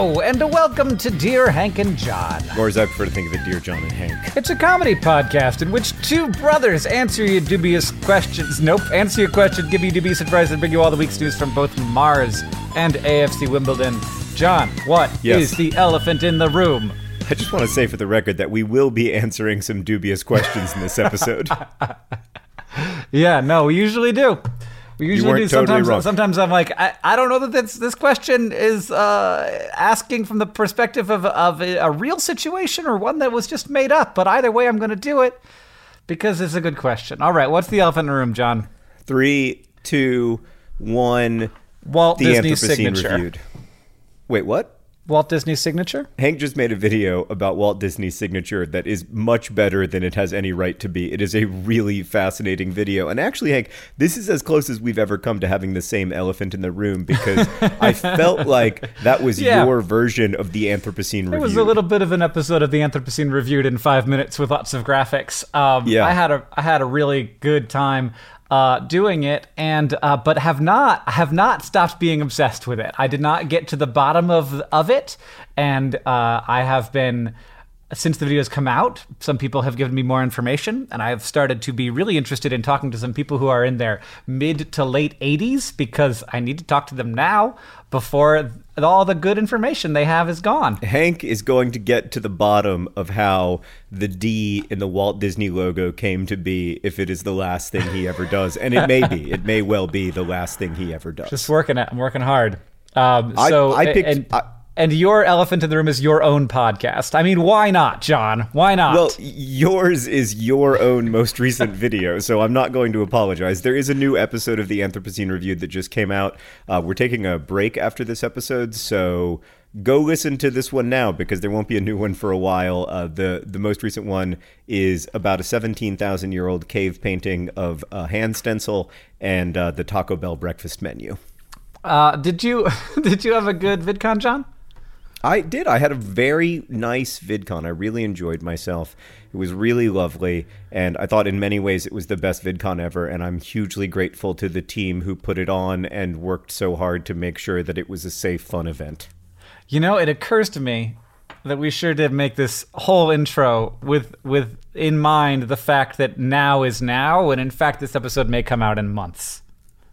Hello, and a welcome to Dear Hank and John. Or as I prefer to think of it, Dear John and Hank. It's a comedy podcast in which two brothers answer your dubious questions. Nope, answer your question, give you dubious advice, and bring you all the week's news from both Mars and AFC Wimbledon. John, what Yes. is the elephant in the room? I just want to say for the record that we will be answering some dubious questions in this episode. Yeah, no, we usually do. We usually do. Sometimes, wrong. sometimes I'm like, I, I don't know that this this question is uh, asking from the perspective of of a, a real situation or one that was just made up. But either way, I'm going to do it because it's a good question. All right, what's the elephant in the room, John? Three, two, one. Walt The Anthropocene signature. reviewed. Wait, what? Walt Disney's signature. Hank just made a video about Walt Disney's signature that is much better than it has any right to be. It is a really fascinating video. And actually, Hank, this is as close as we've ever come to having the same elephant in the room because I felt like that was Yeah. your version of the Anthropocene review. It was a little bit of an episode of the Anthropocene reviewed in five minutes with lots of graphics. Um, Yeah. I had a I had a really good time uh, doing it, and uh, but have not have not stopped being obsessed with it. I did not get to the bottom of of it, and uh, I have been. Since the video has come out, some people have given me more information, and I have started to be really interested in talking to some people who are in their mid to late 80s because I need to talk to them now before all the good information they have is gone. Hank is going to get to the bottom of how the D in the Walt Disney logo came to be if it is the last thing he ever does. And it may be. It may well be the last thing he ever does. Just working it. I'm working hard. Um, I- so I picked- and, I- and your elephant in the room is your own podcast. I mean, why not, John? Why not? Well, yours is your own most recent video, so I'm not going to apologize. There is a new episode of the Anthropocene Reviewed that just came out. Uh, we're taking a break after this episode, so go listen to this one now because there won't be a new one for a while. Uh, the the most recent one is about a 17,000 year old cave painting of a hand stencil and uh, the Taco Bell breakfast menu. uh, did you did you have a good VidCon, John? I did. I had a very nice VidCon. I really enjoyed myself. It was really lovely, and I thought in many ways it was the best VidCon ever. And I'm hugely grateful to the team who put it on and worked so hard to make sure that it was a safe, fun event. You know, it occurs to me that we sure did make this whole intro with with in mind the fact that now is now, and in fact, this episode may come out in months.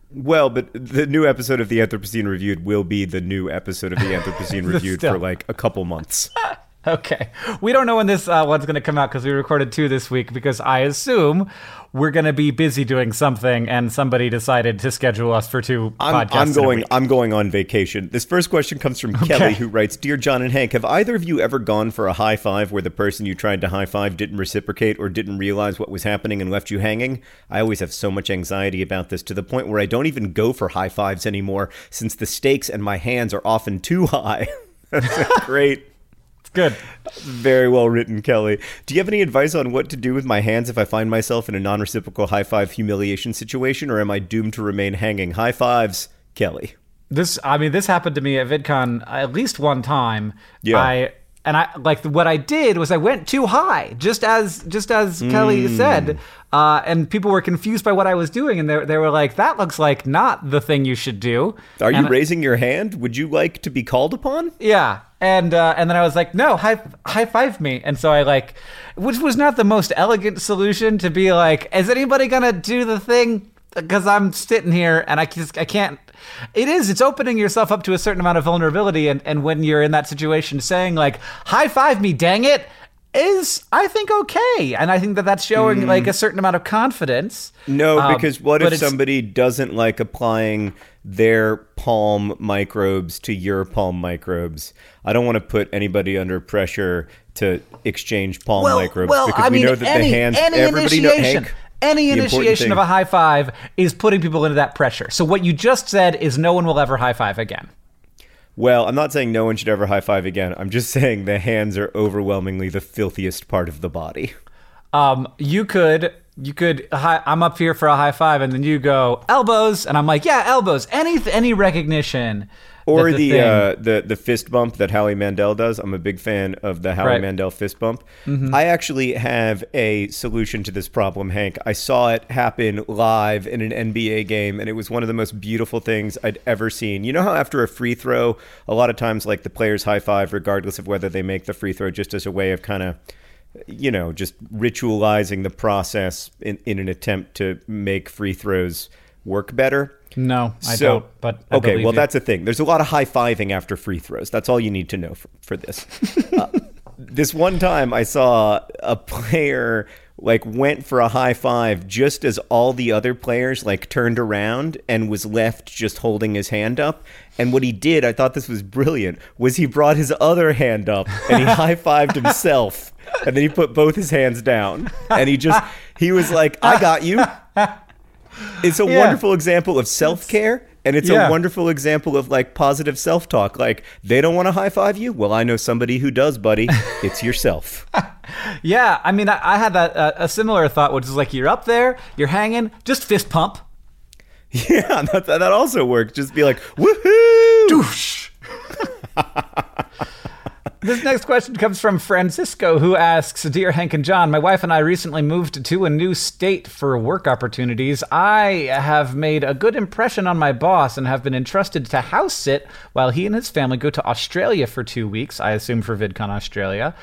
Well, but the new episode of the Anthropocene Reviewed will be the new episode of the Anthropocene Reviewed for like a couple months. Okay. We don't know when this uh, one's going to come out because we recorded two this week because I assume we're going to be busy doing something and somebody decided to schedule us for two I'm, podcasts. I'm going. I'm going on vacation. This first question comes from Kelly, who writes, "Dear John and Hank, have either of you ever gone for a high five where the person you tried to high five didn't reciprocate or didn't realize what was happening and left you hanging? I always have so much anxiety about this to the point where I don't even go for high fives anymore, since the stakes and my hands are often too high." That's great. Good. Very well written, Kelly. Do you have any advice on what to do with my hands if I find myself in a non reciprocal high five humiliation situation, or am I doomed to remain hanging? High fives, Kelly. This, I mean, this happened to me at VidCon at least one time. Yeah. I and I like what I did was I went too high, just as just as Kelly Hmm. said, uh, and people were confused by what I was doing, and they they were like, "That looks like not the thing you should do." Are you And- raising your hand? Would you like to be called upon? Yeah, and uh, and then I was like, "No, high high five me," and so I like, which was not the most elegant solution to be like, "Is anybody gonna do the thing?" Because I'm sitting here and I just I can't. It is. It's opening yourself up to a certain amount of vulnerability, and and when you're in that situation, saying like, "High five me, dang it." Is I think okay, and I think that that's showing like a certain amount of confidence. No, Um, because what if somebody doesn't like applying their palm microbes to your palm microbes? I don't want to put anybody under pressure to exchange palm well, microbes well, because I we mean, know that any, the hands. any everybody know, initiation, Hank, any the initiation of a high five is putting people into that pressure. So what you just said is no one will ever high five again. Well, I'm not saying no one should ever high five again. I'm just saying the hands are overwhelmingly the filthiest part of the body. Um, you could, you could. Hi, I'm up here for a high five, and then you go elbows, and I'm like, yeah, elbows. Any any recognition. Or the thing- uh, the the fist bump that Howie Mandel does. I'm a big fan of the Howie Right. Mm-hmm. Mandel fist bump. I actually have a solution to this problem, Hank. I saw it happen live in an NBA game, and it was one of the most beautiful things I'd ever seen. You know how after a free throw, a lot of times like the players high five, regardless of whether they make the free throw, just as a way of kind of you know, just ritualizing the process in, in an attempt to make free throws work better. No, I So- don't. But I okay, well you. that's a thing. There's a lot of high fiving after free throws. That's all you need to know for, for this. uh, this one time, I saw a player like went for a high five just as all the other players like turned around and was left just holding his hand up. And what he did, I thought this was brilliant, was he brought his other hand up and he high fived himself. And then he put both his hands down. And he just, he was like, I got you. It's a Yeah. wonderful example of self care. And it's Yeah. a wonderful example of like positive self talk. Like, they don't want to high five you? Well, I know somebody who does, buddy. It's yourself. Yeah, I mean, I, I had that uh, a similar thought, which is like you're up there, you're hanging, just fist pump. yeah, that, that also works. Just be like, woohoo! Doosh. This next question comes from Francisco, who asks Dear Hank and John, my wife and I recently moved to a new state for work opportunities. I have made a good impression on my boss and have been entrusted to house sit while he and his family go to Australia for two weeks, I assume for VidCon Australia.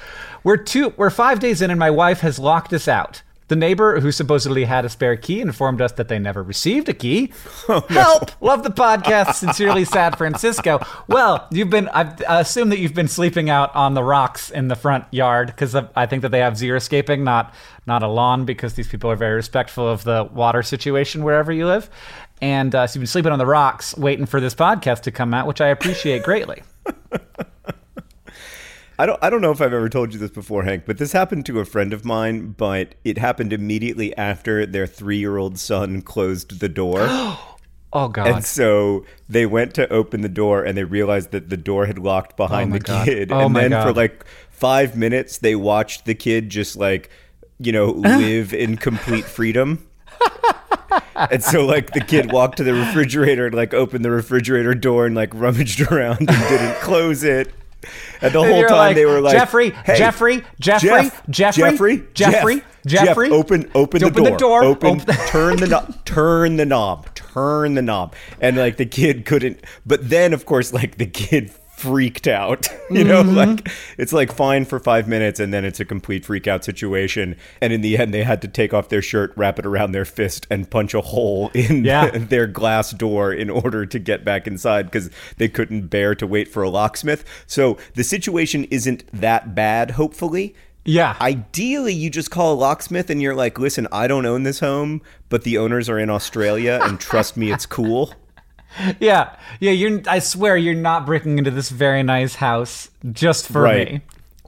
We're, two, we're five days in, and my wife has locked us out. The neighbor, who supposedly had a spare key, informed us that they never received a key. Help! Love the podcast. Sincerely, sad Francisco. Well, you've been. I assume that you've been sleeping out on the rocks in the front yard because I think that they have xeriscaping, not not a lawn, because these people are very respectful of the water situation wherever you live. And uh, so you've been sleeping on the rocks, waiting for this podcast to come out, which I appreciate greatly. I don't I don't know if I've ever told you this before, Hank, but this happened to a friend of mine, but it happened immediately after their three year old son closed the door. Oh God. And so they went to open the door and they realized that the door had locked oh, behind my the God. kid. Oh and then for like five minutes, they watched the kid just like, you know, live in complete freedom. and so like the kid walked to the refrigerator and like opened the refrigerator door and like rummaged around and didn't close it. And the whole time they were like, Jeffrey, Jeffrey, Jeffrey, Jeff, Jeffrey, Jeffrey, Jeffrey, Jeff, Jeffrey. Open, open, the, Open door. the door, Open, open- turn the knob, turn the knob, turn the knob, and like the kid couldn't. But then, of course, like the kid freaked out. You know, Mm-hmm. like it's like fine for five minutes, and then it's a complete freak out situation. And in the end, they had to take off their shirt, wrap it around their fist, and punch a hole in Yeah. their glass door in order to get back inside because they couldn't bear to wait for a locksmith. So the situation isn't that bad, hopefully. Yeah. Ideally, you just call a locksmith and you're like, listen, I don't own this home, but the owners are in Australia and trust me, it's cool. Yeah, yeah. You're. I swear, you're not breaking into this very nice house just for Right. me.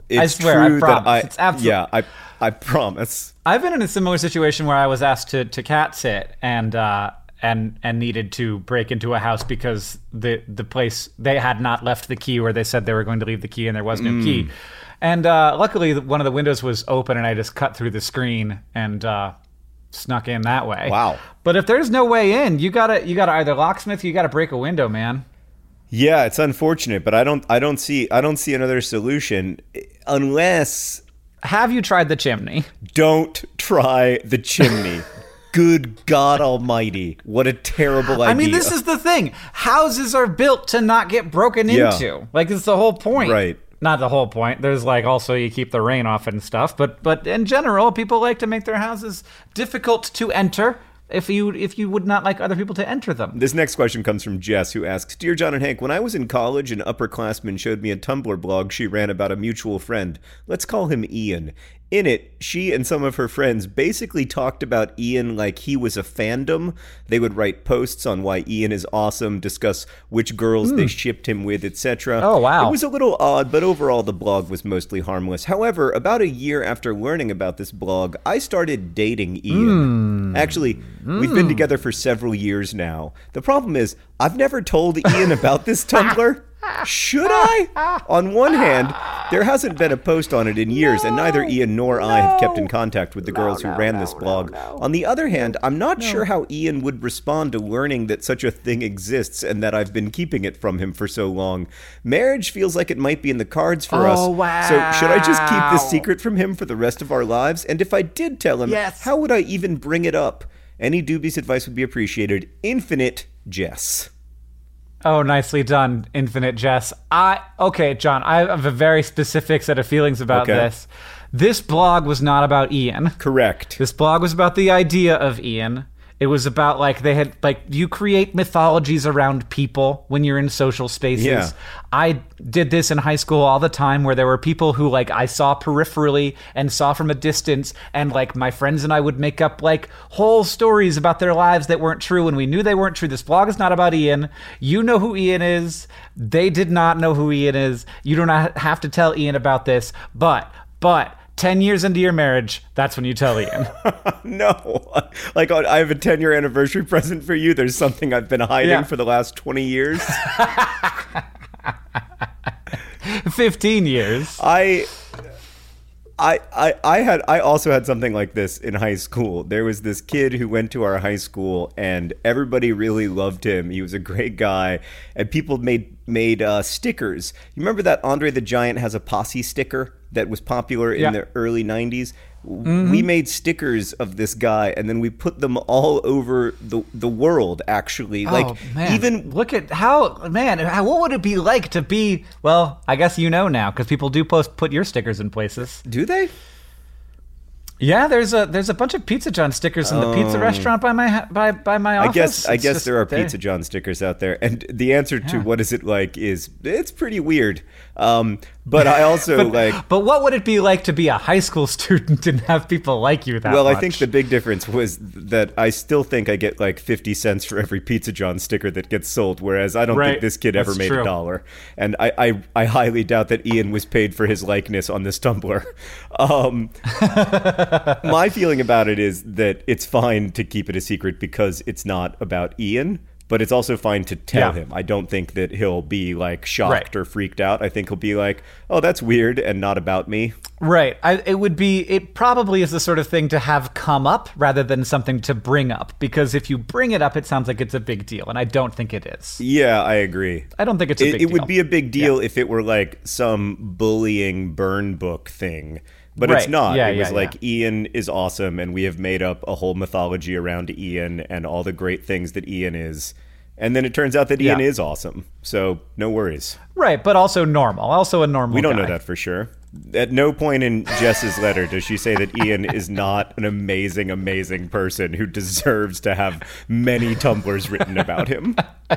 It's I swear, I promise. I, It's absolute- yeah, I, I promise. I've been in a similar situation where I was asked to to cat sit and uh, and and needed to break into a house because the the place they had not left the key where they said they were going to leave the key and there was no Mm. key. And uh, luckily, one of the windows was open and I just cut through the screen and uh, snuck in that way. Wow. But if there's no way in, you gotta you gotta either locksmith, you gotta break a window, man. Yeah, it's unfortunate, but I don't I don't see I don't see another solution unless Have you tried the chimney? don't try the chimney. Good God Almighty! What a terrible idea. I mean, this is the thing. Houses are built to not get broken Yeah. into. Like it's the whole point. Right. Not the whole point. There's like also you keep the rain off and stuff, but but in general, people like to make their houses difficult to enter if you if you would not like other people to enter them. This next question comes from Jess, who asks Dear John and Hank, when I was in college, an upperclassman showed me a Tumblr blog she ran about a mutual friend. Let's call him Ian. In it, she and some of her friends basically talked about Ian like he was a fandom. They would write posts on why Ian is awesome, discuss which girls they hmm. shipped him with, etc. Oh, wow. It was a little odd, but overall the blog was mostly harmless. However, about a year after learning about this blog, I started dating Ian. Hmm. Actually, we've been hmm. together for several years now. The problem is, I've never told Ian about this Tumblr. Should I? On one hand, there hasn't been a post on it in years, and neither Ian nor I have kept in contact with the girls who ran this blog. On the other hand, I'm not sure how Ian would respond to learning that such a thing exists and that I've been keeping it from him for so long. Marriage feels like it might be in the cards for us. Oh, wow. So, should I just keep this secret from him for the rest of our lives? And if I did tell him, Yes. how would I even bring it up? Any dubious advice would be appreciated. Infinite Jess. Oh, nicely done, Infinite Jess. I okay, John. I have a very specific set of feelings about Okay. this. This blog was not about Ian. Correct. This blog was about the idea of Ian. It was about like they had like you create mythologies around people when you're in social spaces. Yeah. I did this in high school all the time where there were people who like I saw peripherally and saw from a distance and like my friends and I would make up like whole stories about their lives that weren't true and we knew they weren't true. This blog is not about Ian. You know who Ian is. They did not know who Ian is. You do not have to tell Ian about this, but but 10 years into your marriage, that's when you tell Ian. No, like I have a 10 year anniversary present for you. There's something I've been hiding Yeah. for the last 20 years. 15 years. I, I, I, I had, I also had something like this in high school. There was this kid who went to our high school, and everybody really loved him. He was a great guy, and people made made uh, stickers. You remember that Andre the Giant has a posse sticker that was popular in Yeah. the early '90s. We made stickers of this guy, and then we put them all over the the world. Actually, like oh, man. even look at how man how, what would it be like to be well i guess you know now because people do post put your stickers in places do they? yeah there's a there's a bunch of pizza john stickers in the pizza restaurant by my by by my Oh. I office guess I guess there are there. Pizza John stickers out there, and the answer to Yeah. what is it like is it's pretty weird. Um, but I also like. but what would it be like to be a high school student and have people like you that Well, I think the big difference was that I still think I get like 50 cents for every Pizza John sticker that gets sold, whereas I don't Right. think this kid ever That's made true. a dollar. And I, I, I highly doubt that Ian was paid for his likeness on this Tumblr. Um, my feeling about it is that it's fine to keep it a secret because it's not about Ian. But it's also fine to tell Yeah. him. I don't think that he'll be like shocked Right. or freaked out. I think he'll be like, "Oh, that's weird," and not about me. Right. I, it would be, it probably is the sort of thing to have come up rather than something to bring up. Because if you bring it up, it sounds like it's a big deal. And I don't think it is. Yeah, I agree. I don't think it's a it, it would be a big deal if it were like some bullying burn book thing but it's not. Yeah, it was yeah, like ian is awesome and we have made up a whole mythology around ian and all the great things that ian is. And then it turns out that ian is awesome. So no worries. Right. But also normal. Also a normal we don't guy. know that for sure. At no point in jess's letter does she say that ian is not an amazing amazing person who deserves to have many Tumblrs written about him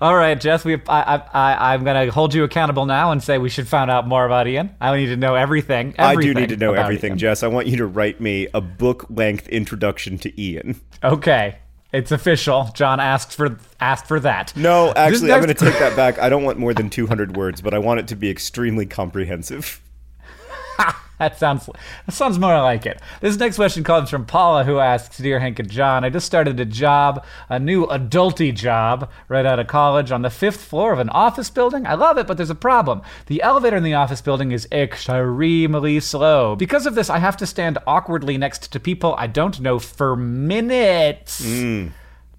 All right, Jess. We, I, I, I, I'm going to hold you accountable now and say we should find out more about Ian. I need to know everything. I do need to know everything, Ian. Jess. I want you to write me a book length introduction to Ian. Okay, it's official. John asked for asked for that. No, actually, I'm going to take that back. I don't want more than 200 words, but I want it to be extremely comprehensive. That sounds that sounds more like it. This next question comes from Paula, who asks, "Dear Hank and John, I just started a job, a new adulty job, right out of college, on the fifth floor of an office building. I love it, but there's a problem. The elevator in the office building is extremely slow. Because of this, I have to stand awkwardly next to people I don't know for minutes." Hmm.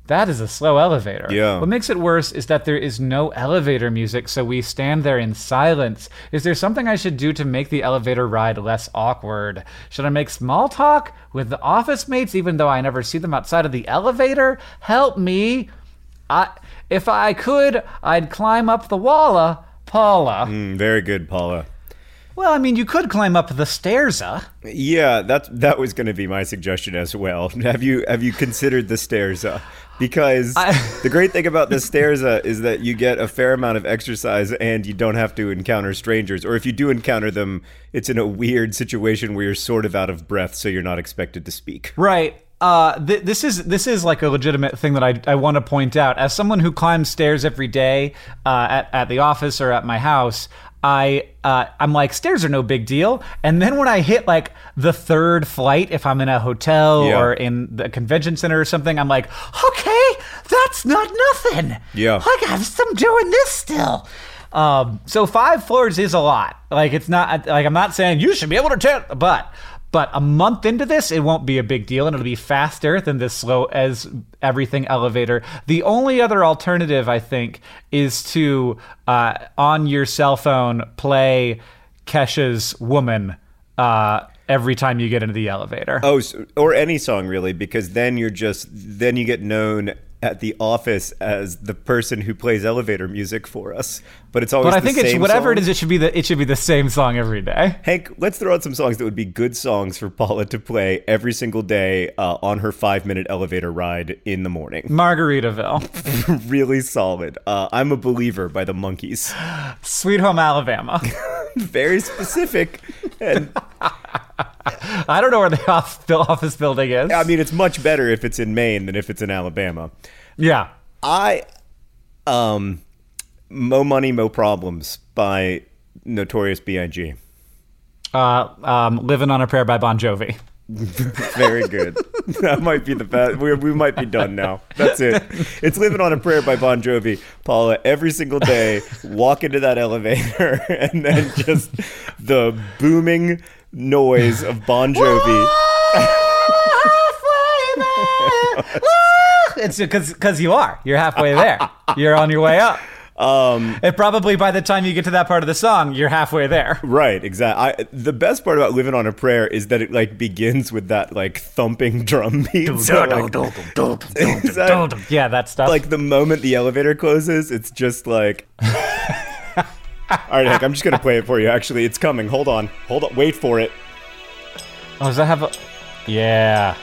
That is a slow elevator. Yeah. What makes it worse is that there is no elevator music, so we stand there in silence. Is there something I should do to make the elevator ride less awkward? Should I make small talk with the office mates even though I never see them outside of the elevator? Help me. I if I could, I'd climb up the walla, Paula. Mm, very good, Paula. Well, I mean, you could climb up the stairs, uh. Yeah, that that was going to be my suggestion as well. Have you have you considered the stairs? Uh, because I- the great thing about the stairs uh, is that you get a fair amount of exercise and you don't have to encounter strangers. Or if you do encounter them, it's in a weird situation where you're sort of out of breath, so you're not expected to speak. Right. Uh, th- this is this is like a legitimate thing that I, I want to point out. As someone who climbs stairs every day uh, at at the office or at my house, I uh, I'm like stairs are no big deal. And then when I hit like the third flight, if I'm in a hotel Yeah. or in the convention center or something, I'm like, okay, that's not nothing. Yeah. like I'm, I'm doing this still. Um, so five floors is a lot. Like it's not like I'm not saying you should be able to tell, but but a month into this, it won't be a big deal, and it'll be faster than this slow as everything elevator. The only other alternative, I think, is to uh, on your cell phone play Kesha's "Woman" uh, every time you get into the elevator. Oh, or any song really, because then you're just then you get known at the office as the person who plays elevator music for us. But it's always. but I think it's whatever song. it is, it should be the it should be the same song every day. Hank, let's throw out some songs that would be good songs for Paula to play every single day uh, on her five minute elevator ride in the morning. Margaritaville, really solid. Uh, I'm a believer by the Monkees. Sweet Home Alabama. Very specific. And I don't know where the off- office building is. I mean, it's much better if it's in Maine than if it's in Alabama. yeah. I, um, Mo Money, Mo Problems by Notorious B.I.G. Uh, um, Living on a Prayer by Bon Jovi. Very good. that might be the best. We, we might be done now. That's it. It's Living on a Prayer by Bon Jovi. Paula, every single day, walk into that elevator and then just the booming noise of Bon Jovi. it's because because you are. You're halfway there. You're on your way up. Um, And probably by the time you get to that part of the song, you're halfway there. right, exactly. I, the best part about Living on a Prayer is that it like begins with that like thumping drum beat. So, like, that- Yeah, that stuff. like the moment the elevator closes, it's just like. All right, Hank, I'm just gonna play it for you. Actually, it's coming. Hold on, hold on, wait for it. oh, does that have a? Yeah.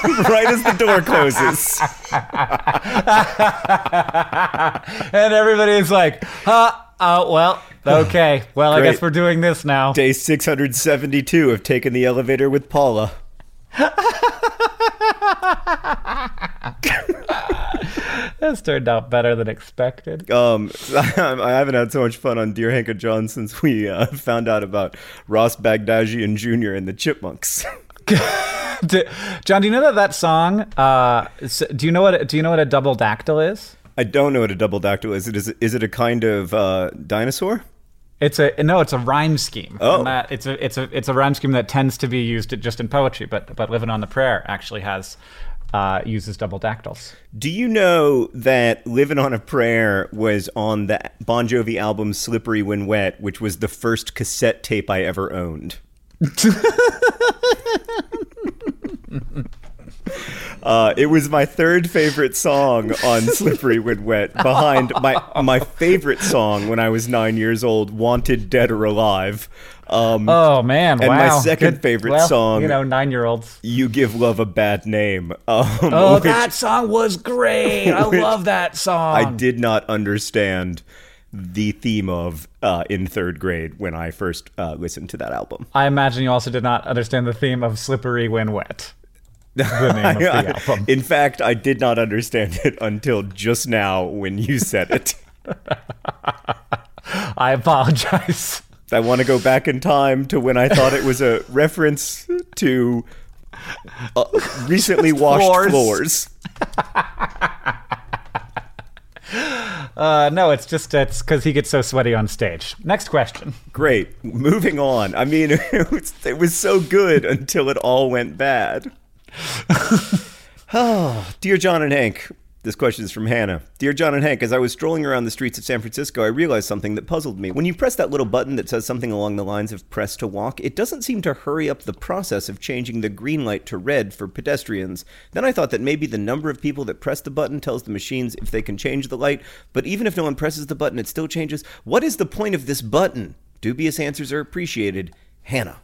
right as the door closes. And everybody's like, huh? Oh, well, okay. Well, I guess we're doing this now. Day 672 of taking the elevator with Paula. This turned out better than expected. Um, I haven't had so much fun on Dear Hank and John since we uh, found out about Ross Bagdajian Jr. and the Chipmunks. John, do you know that that song? Uh, do you know what? Do you know what a double dactyl is? I don't know what a double dactyl is. It is is it a kind of uh, dinosaur? It's a no, it's a rhyme scheme. Oh. That, it's a it's a it's a rhyme scheme that tends to be used just in poetry, but but living on the prayer actually has uh, uses double dactyls. Do you know that Living on a Prayer was on the Bon Jovi album Slippery When Wet, which was the first cassette tape I ever owned? Uh, it was my third favorite song on Slippery When Wet, behind my my favorite song when I was nine years old, Wanted Dead or Alive. Um, Oh man! And wow. my second Good- favorite well, song- You know, nine year olds. you Give Love a Bad Name. Um, Oh, which that song was great. I love that song. I did not understand the theme of uh, in third grade when I first uh, listened to that album. I imagine you also did not understand the theme of "Slippery When Wet." The name of the album. In fact, I did not understand it until just now when you said it. I apologize. I want to go back in time to when I thought it was a reference to uh, recently washed floors. floors. Uh, no, it's just it's because he gets so sweaty on stage. Next question. Great. Moving on. I mean, it was, it was so good until it all went bad. Oh, dear John and Hank, this question is from Hannah. Dear John and Hank, as I was strolling around the streets of San Francisco, I realized something that puzzled me. When you press that little button that says something along the lines of press to walk, it doesn't seem to hurry up the process of changing the green light to red for pedestrians. Then I thought that maybe the number of people that press the button tells the machines if they can change the light, but even if no one presses the button, it still changes. What is the point of this button? Dubious answers are appreciated. Hannah.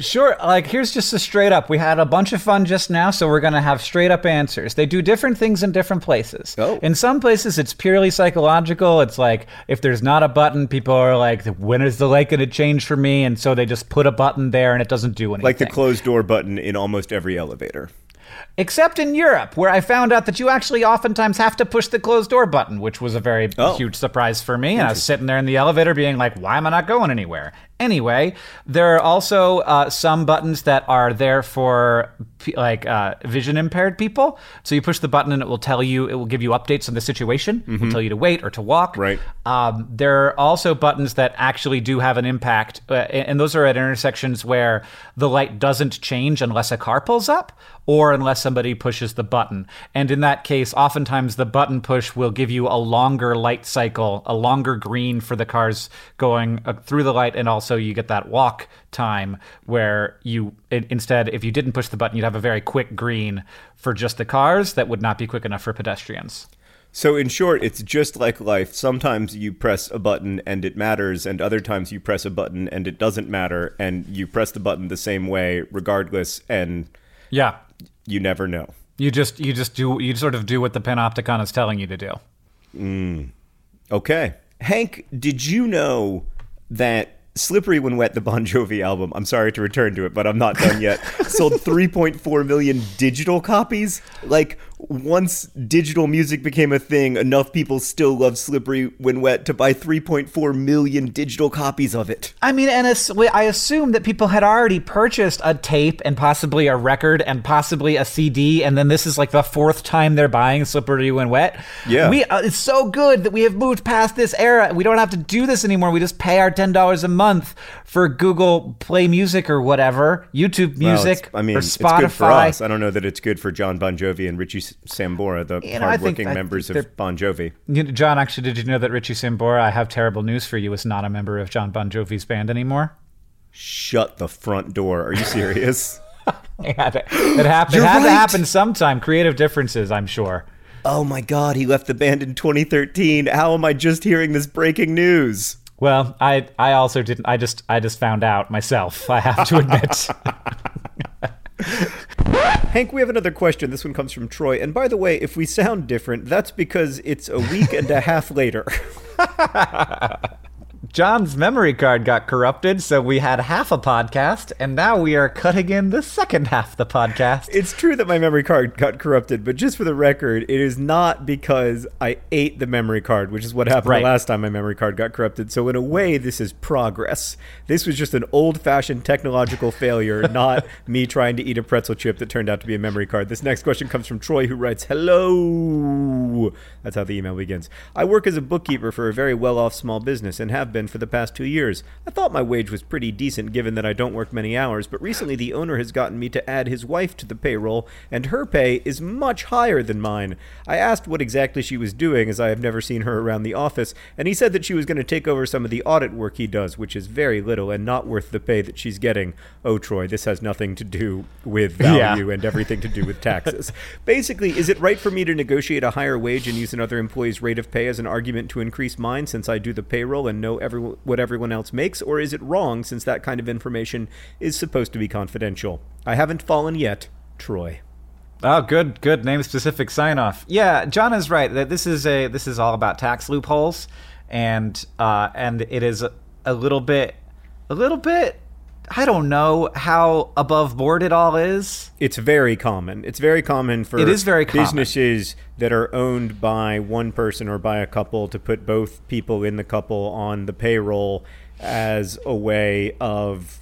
Sure. Like, here's just a straight up. We had a bunch of fun just now, so we're going to have straight up answers. They do different things in different places. Oh. In some places, it's purely psychological. It's like, if there's not a button, people are like, when is the light going to change for me? And so they just put a button there and it doesn't do anything. Like the closed door button in almost every elevator. Except in Europe, where I found out that you actually oftentimes have to push the closed door button, which was a very Oh. huge surprise for me. And I was sitting there in the elevator being like, why am I not going anywhere? Anyway, there are also uh, some buttons that are there for like uh, vision impaired people. So you push the button and it will tell you, it will give you updates on the situation. It will tell you to wait or to walk. Mm-hmm. Right. Um, there are also buttons that actually do have an impact, uh, and those are at intersections where the light doesn't change unless a car pulls up or unless somebody pushes the button. And in that case, oftentimes the button push will give you a longer light cycle, a longer green for the cars going uh, through the light, and also you get that walk time where you i- instead, if you didn't push the button, you'd have a very quick green for just the cars that would not be quick enough for pedestrians. So, in short, it's just like life. Sometimes you press a button and it matters, and other times you press a button and it doesn't matter, and you press the button the same way regardless, and Yeah. you never know. You just you just do you sort of do what the panopticon is telling you to do. Mm. Okay. Hank, did you know that Slippery When Wet, the Bon Jovi album, I'm sorry to return to it, but I'm not done yet, sold 3.4 million digital copies? Like, once digital music became a thing, enough people still love Slippery When Wet to buy 3.4 million digital copies of it. I mean, and as- I assume that people had already purchased a tape and possibly a record and possibly a CD, and then this is like the fourth time they're buying Slippery When Wet. Yeah. we uh, it's so good that we have moved past this era. We don't have to do this anymore. We just pay our ten dollars a month for Google Play Music or whatever, YouTube Music, it's- I mean, or it's Spotify. good for us. I don't know that it's good for John Bon Jovi and Richie Sambora, the You know, I think- hardworking members of Bon Jovi. You know, John, actually, did you know that Richie Sambora? I have terrible news for you. Is not a member of John Bon Jovi's band anymore. Shut the front door. Are you serious? It had to, it happened. It You're had to happen sometime. Creative differences, I'm sure. oh my god, he left the band in 2013. How am I just hearing this breaking news? Well, I I also didn't. I just I just found out myself. I have to admit. Hank, we have another question. This one comes from Troy. And by the way, if we sound different, that's because it's a week and a half later. John's memory card got corrupted, so we had half a podcast, and now we are cutting in the second half of the podcast. It's true that my memory card got corrupted, but just for the record, it is not because I ate the memory card, which is what happened Right. the last time my memory card got corrupted. So, in a way, this is progress. This was just an old fashioned technological failure, not me trying to eat a pretzel chip that turned out to be a memory card. This next question comes from Troy, who writes Hello. That's how the email begins. I work as a bookkeeper for a very well off small business and have been for the past two years. I thought my wage was pretty decent given that I don't work many hours, but recently the owner has gotten me to add his wife to the payroll, and her pay is much higher than mine. I asked what exactly she was doing, as I have never seen her around the office, and he said that she was going to take over some of the audit work he does, which is very little and not worth the pay that she's getting. Oh, Troy, this has nothing to do with Yeah. value and everything to do with taxes. Basically, is it right for me to negotiate a higher wage and use another employee's rate of pay as an argument to increase mine since I do the payroll and know every, what everyone else makes? Or is it wrong since that kind of information is supposed to be confidential? I haven't fallen yet. Troy. Oh, good, good name specific sign off. Yeah, John is right. That this is a this is all about tax loopholes, and uh, and it is a little bit, a little bit. I don't know how above board it all is. It's very common. It's very common for It is very common. businesses that are owned by one person or by a couple to put both people in the couple on the payroll as a way of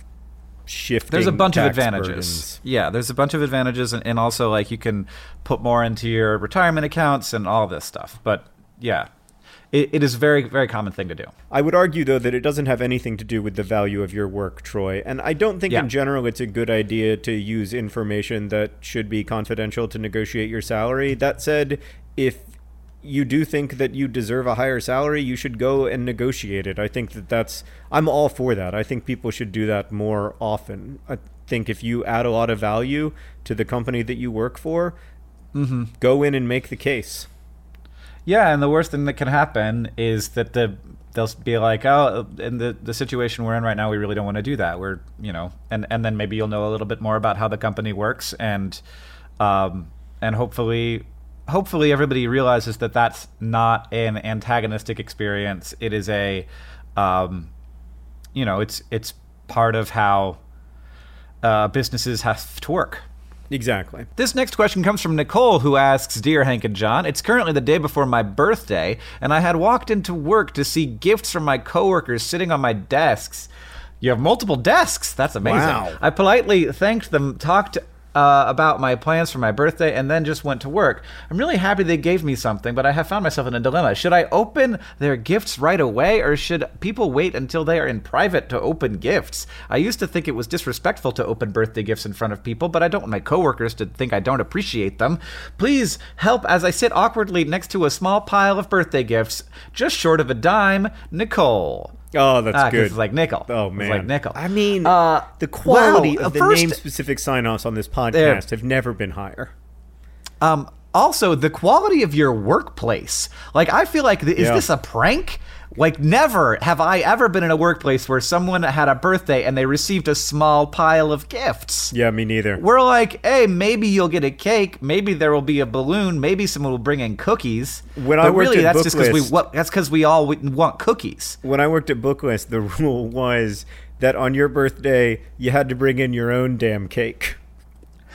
shifting. There's a bunch of advantages. burdens. Yeah, there's a bunch of advantages, and, and also like you can put more into your retirement accounts and all this stuff. But yeah, it, it is a very very common thing to do. I would argue, though, that it doesn't have anything to do with the value of your work, Troy. And I don't think Yeah. in general it's a good idea to use information that should be confidential to negotiate your salary. That said, if you do think that you deserve a higher salary, you should go and negotiate it. I think that that's, I'm all for that. I think people should do that more often. I think if you add a lot of value to the company that you work for, mm-hmm. go in and make the case. Yeah, and the worst thing that can happen is that the they'll be like, oh, in the the situation we're in right now, we really don't want to do that. We're you know, and and then maybe you'll know a little bit more about how the company works, and um, and hopefully. Hopefully, everybody realizes that that's not an antagonistic experience. It is a, um, you know, it's it's part of how uh, businesses have to work. Exactly. This next question comes from Nicole, who asks Dear Hank and John, it's currently the day before my birthday, and I had walked into work to see gifts from my coworkers sitting on my desks. You have multiple desks. That's amazing. Wow. I politely thanked them, talked uh, about my plans for my birthday, and then just went to work. I'm really happy they gave me something, but I have found myself in a dilemma. Should I open their gifts right away, or should people wait until they are in private to open gifts? I used to think it was disrespectful to open birthday gifts in front of people, but I don't want my coworkers to think I don't appreciate them. Please help as I sit awkwardly next to a small pile of birthday gifts, just short of a dime. Nicole. Oh, that's Ah, good. It's like nickel. Oh It's man, like nickel. I mean, Uh, the quality of the first- name-specific sign-offs on this podcast There. have never been higher. Um, also, the quality of your workplace. Like, I feel like, is Yeah. this a prank? Like, never have I ever been in a workplace where someone had a birthday and they received a small pile of gifts. Yeah, me neither. We're like, hey, maybe you'll get a cake. Maybe there will be a balloon. Maybe someone will bring in cookies. When I worked really, at that's just because we Booklist- what, that's because we all want cookies. when I worked at Booklist, the rule was that on your birthday you had to bring in your own damn cake.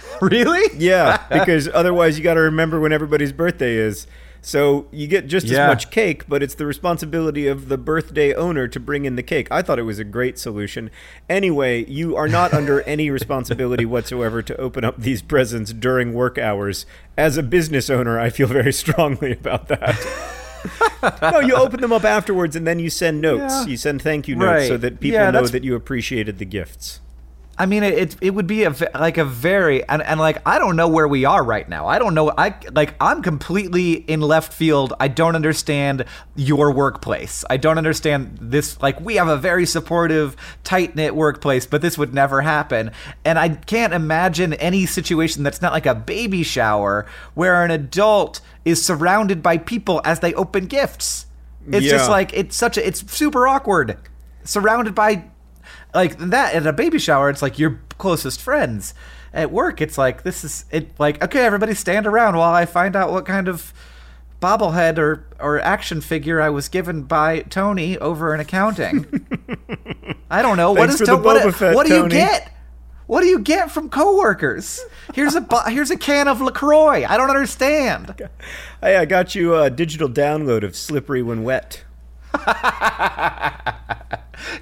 really? Yeah, because otherwise you got to remember when everybody's birthday is. So you get just Yeah. as much cake, but it's the responsibility of the birthday owner to bring in the cake. I thought it was a great solution. Anyway, you are not under any responsibility whatsoever to open up these presents during work hours. As a business owner, I feel very strongly about that. no, you open them up afterwards and then you send notes. Yeah. You send thank you notes so that people Yeah, know that you appreciated the gifts. I mean, it, it would be a like a very and, and like I don't know where we are right now. I don't know. I like I'm completely in left field. I don't understand your workplace. I don't understand this. Like we have a very supportive, tight knit workplace, but this would never happen. And I can't imagine any situation that's not like a baby shower where an adult is surrounded by people as they open gifts. It's just like it's such a it's super awkward. Surrounded by like that at a baby shower it's like your closest friends. At work it's like this is it like okay everybody stand around while i find out what kind of bobblehead or or action figure i was given by tony over in accounting. I don't know. What Thanks is for to, what, Fett, what do you get? What do you get from coworkers? Here's a bo- here's a can of lacroix. I don't understand. Hey, I got you a digital download of Slippery When Wet.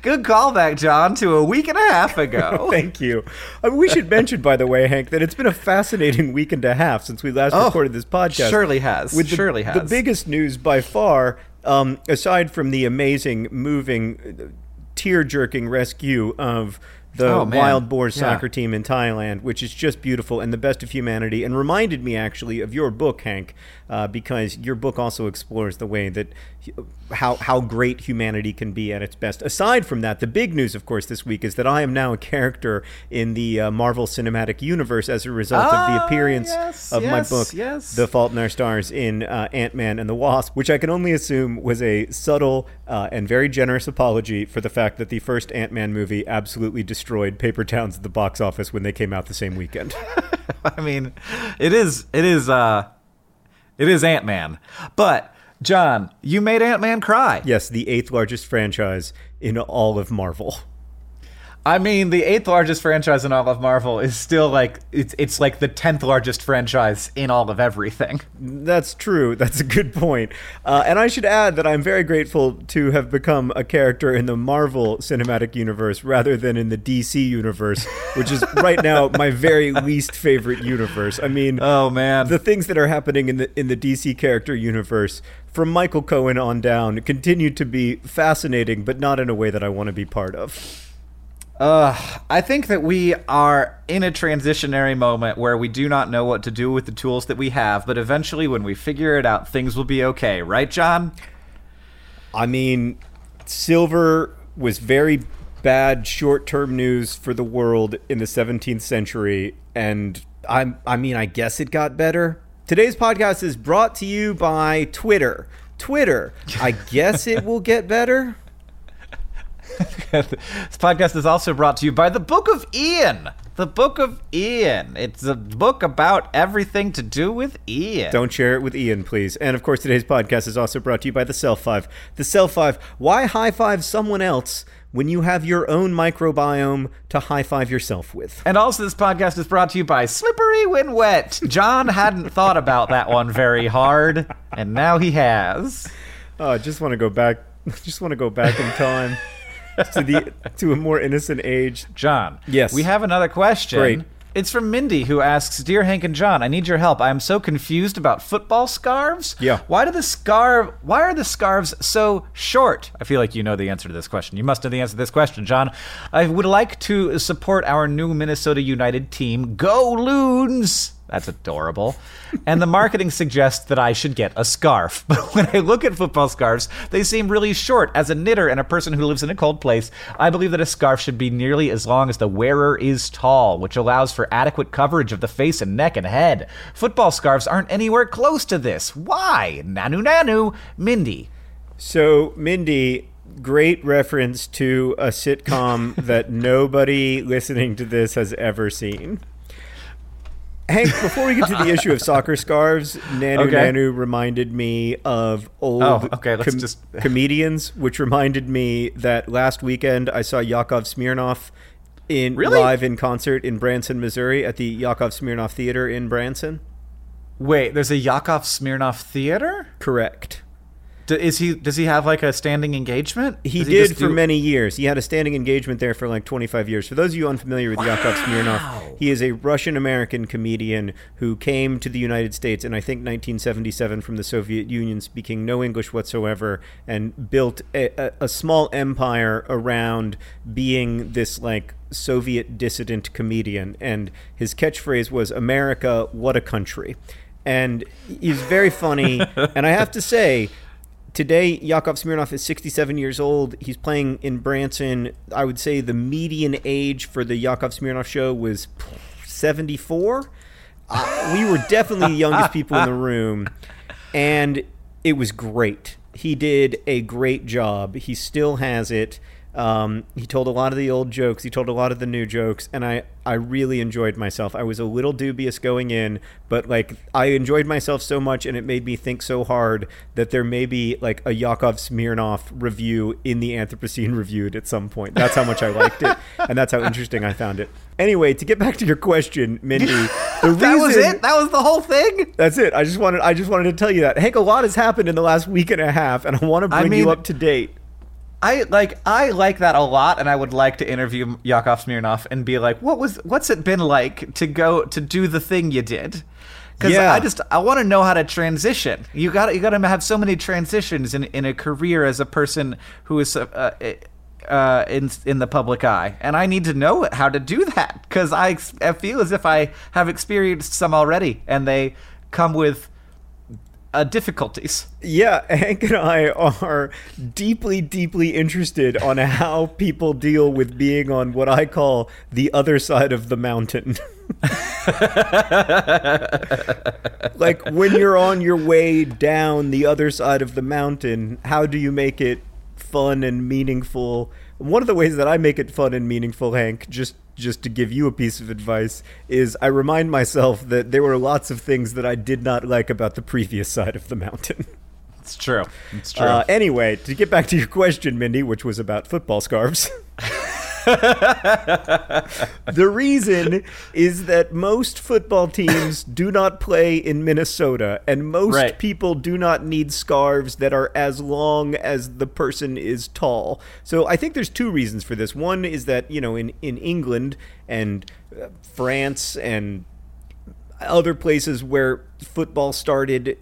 good callback john to a week and a half ago Thank you. I mean, we should mention, by the way, Hank, that it's been a fascinating week and a half since we last Oh, recorded this podcast. surely has. With the, Surely The biggest news by far, um, aside from the amazing, moving, tear-jerking rescue of the Oh, wild boar Yeah. soccer team in Thailand, which is just beautiful and the best of humanity, and reminded me actually of your book, Hank, uh, because your book also explores the way that how how great humanity can be at its best. Aside from that, the big news, of course, this week is that I am now a character in the uh, Marvel Cinematic Universe as a result of the Ah, appearance yes, of my book, yes. The Fault in Our Stars, in uh, Ant Man and the Wasp, which I can only assume was a subtle uh, and very generous apology for the fact that the first Ant Man movie absolutely destroyed paper towns at the box office when they came out the same weekend. I mean, it is it is uh it is Ant Man. But John, you made Ant Man cry. yes, the eighth largest franchise in all of Marvel. I mean, the eighth largest franchise in all of Marvel is still like it's it's like the tenth largest franchise in all of everything. That's true. That's a good point. Uh, and I should add that I'm very grateful to have become a character in the Marvel Cinematic Universe rather than in the DC universe, which is right now my very least favorite universe. I mean, Oh man, the things that are happening in the in the DC character universe from Michael Cohen on down continue to be fascinating, but not in a way that I want to be part of. Uh, I think that we are in a transitionary moment where we do not know what to do with the tools that we have, but eventually, when we figure it out, things will be okay, right, John? I mean, silver was very bad short-term news for the world in the 17th century, and I, I mean, I guess it got better. Today's podcast is brought to you by Twitter. Twitter, I guess it will get better. This podcast is also brought to you by the Book of Ian. The Book of Ian. It's a book about everything to do with Ian. Don't share it with Ian, please. And of course, today's podcast is also brought to you by the Self Five. The Self Five. Why high five someone else when you have your own microbiome to high five yourself with? And also, this podcast is brought to you by Slippery When Wet. John hadn't thought about that one very hard, and now he has. Oh, I just want to go back. I Just want to go back in time to the to a more innocent age. John. Yes. We have another question. Great. It's from Mindy, who asks, "Dear Hank and John, I need your help. I am so confused about football scarves. Yeah. Why do the scarf? Why are the scarves so short? I feel like you know the answer to this question. You must know the answer to this question, John. I would like to support our new Minnesota United team. Go Loons! That's adorable. And the marketing suggests that I should get a scarf. But when I look at football scarves, they seem really short. As a knitter and a person who lives in a cold place, I believe that a scarf should be nearly as long as the wearer is tall, which allows for adequate coverage of the face and neck and head. Football scarves aren't anywhere close to this. Why? Nanu nanu. Mindy. So, Mindy, great reference to a sitcom that nobody listening to this has ever seen. Hank, before we get to the issue of soccer scarves, Nanu Okay. Nanu reminded me of old Oh, okay, let's just- comedians, which reminded me that last weekend I saw Yakov Smirnoff in Really? live in concert in Branson, Missouri, at the Yakov Smirnoff Theater in Branson. Wait, there's a Yakov Smirnoff theater? Correct. Is he? Does he have like a standing engagement? He Does did for do- many years. He had a standing engagement there for like 25 years. For those of you unfamiliar with Yakov Smirnoff, he is a Russian American comedian who came to the United States in I think 1977 from the Soviet Union, speaking no English whatsoever, and built a, a, a small empire around being this like Soviet dissident comedian. And his catchphrase was "America, what a country." And he's very funny. and I have to say, Today, Yakov Smirnoff is 67 years old. He's playing in Branson. I would say the median age for the Yakov Smirnoff show was 74. Uh, we were definitely the youngest people in the room, and it was great. He did a great job. He still has it. Um, he told a lot of the old jokes. He told a lot of the new jokes, and I, I really enjoyed myself. I was a little dubious going in, but like I enjoyed myself so much, and it made me think so hard that there may be like a Yakov Smirnoff review in the Anthropocene reviewed at some point. That's how much I liked it, and that's how interesting I found it. Anyway, to get back to your question, Mindy, the That was it. That was the whole thing. That's it. I just wanted I just wanted to tell you that. Hank, a lot has happened in the last week and a half, and I want to I bring mean- you up to date. I like I like that a lot, and I would like to interview Yakov Smirnoff and be like, "What was? What's it been like to go to do the thing you did?" Because Yeah. I just I want to know how to transition. You got you got to have so many transitions in in a career as a person who is uh, uh, in in the public eye, and I need to know how to do that because I, I feel as if I have experienced some already, and they come with uh, difficulties. Yeah, Hank and I are deeply, deeply interested on how people deal with being on what I call the other side of the mountain. like when you're on your way down the other side of the mountain, how do you make it fun and meaningful? One of the ways that I make it fun and meaningful, Hank, just just to give you a piece of advice, is I remind myself that there were lots of things that I did not like about the previous side of the mountain. It's true. It's true. Uh, anyway, to get back to your question, Mindy, which was about football scarves. the reason is that most football teams do not play in Minnesota, and most Right. people do not need scarves that are as long as the person is tall. So I think there's two reasons for this. One is that, you know, in, in England and uh, France and other places where football started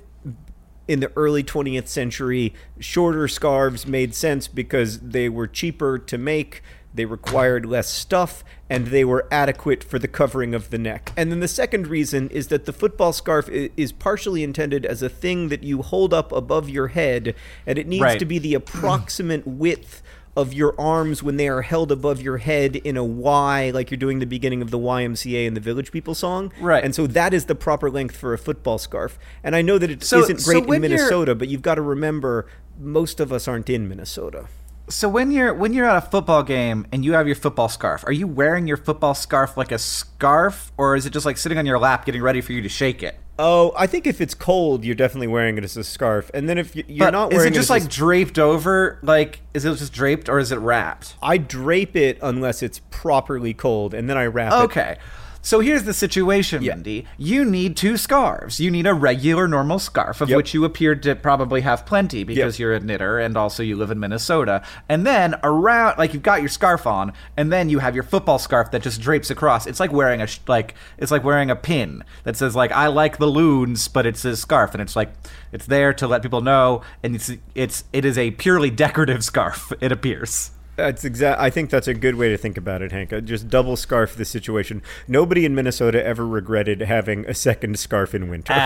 in the early 20th century, shorter scarves made sense because they were cheaper to make, they required less stuff, and they were adequate for the covering of the neck. And then the second reason is that the football scarf is partially intended as a thing that you hold up above your head, and it needs Right. to be the approximate width of your arms when they are held above your head in a Y, like you're doing the beginning of the YMCA and the Village People song. Right. And so that is the proper length for a football scarf. And I know that it So- not great when in you're- Minnesota, but you've got to remember most of us aren't in Minnesota. So when you're when you're at a football game and you have your football scarf, are you wearing your football scarf like a scarf, or is it just like sitting on your lap, getting ready for you to shake it? Oh, I think if it's cold, you're definitely wearing it as a scarf. And then if you- you're But not is it just a like draped over? Like, is it just draped or is it wrapped? I drape it unless it's properly cold, and then I wrap it. Okay. So here's the situation, Yeah. Mindy. You need two scarves. You need a regular, normal scarf, of Yep. which you appear to probably have plenty because Yep. you're a knitter and also you live in Minnesota. And then around, like you've got your scarf on, and then you have your football scarf that just drapes across. It's like wearing a like it's like wearing a pin that says like I like the loons, but it's a scarf, and it's like it's there to let people know, and it's it's it is a purely decorative scarf. It appears. That's exact. I think that's a good way to think about it, Hank. Uh, Just double scarf the situation. Nobody in Minnesota ever regretted having a second scarf in winter.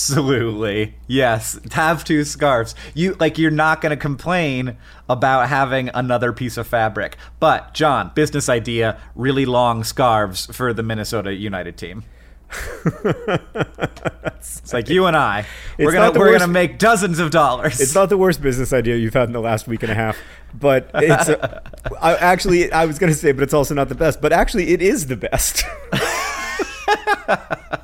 Absolutely. Yes. Have two scarves. You like you're not going to complain about having another piece of fabric. But John, business idea, really long scarves for the Minnesota United team. It's like you and I. We're gonna we're worst- going to make dozens of dollars. It's not the worst business idea you've had in the last week and a half, but it's uh, I, actually I was going to say, but it's also not the best. But actually, it is the best.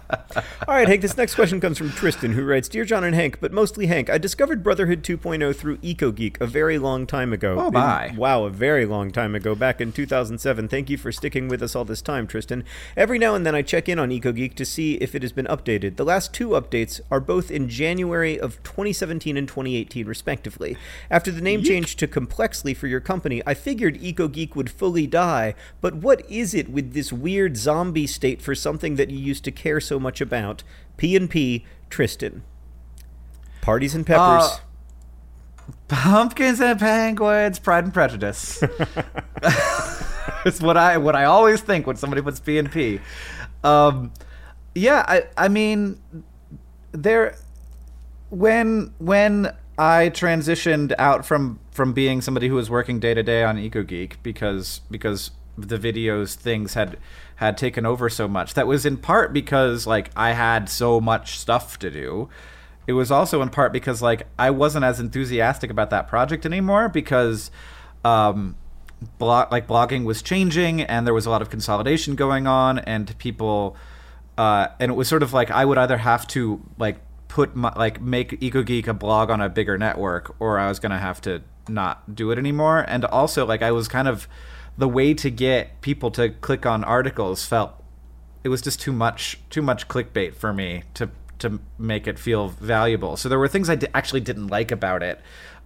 All right, Hank. This next question comes from Tristan, who writes, "Dear John and Hank, but mostly Hank. I discovered Brotherhood 2.0 through EcoGeek a very long time ago. Oh, In- my. wow, a very long time ago, back in 2007. Thank you for sticking with us all this time, Tristan. Every now and then I check in on EcoGeek to see if it has been updated. The last two updates are both in January of 2017 and 2018, respectively. After the name change to Complexly for your company, I figured EcoGeek would fully die. But what is it with this weird zombie state for something that you used to care so much about? P&P, Tristan. Parties and peppers. Uh, Pumpkins and penguins, Pride and Prejudice. it's what I what I always think when somebody puts P and P. Um, yeah, I I mean, there when when I transitioned out from from being somebody who was working day to day on EcoGeek because because the videos things had had taken over so much. That was in part because like I had so much stuff to do. It was also in part because like I wasn't as enthusiastic about that project anymore because um blog like blogging was changing and there was a lot of consolidation going on and people uh, and it was sort of like I would either have to like put my like make EcoGeek a blog on a bigger network, or I was gonna have to not do it anymore. And also, like I was kind of the way to get people to click on articles felt it was just too much too much clickbait for me to to make it feel valuable. So there were things I actually didn't like about it.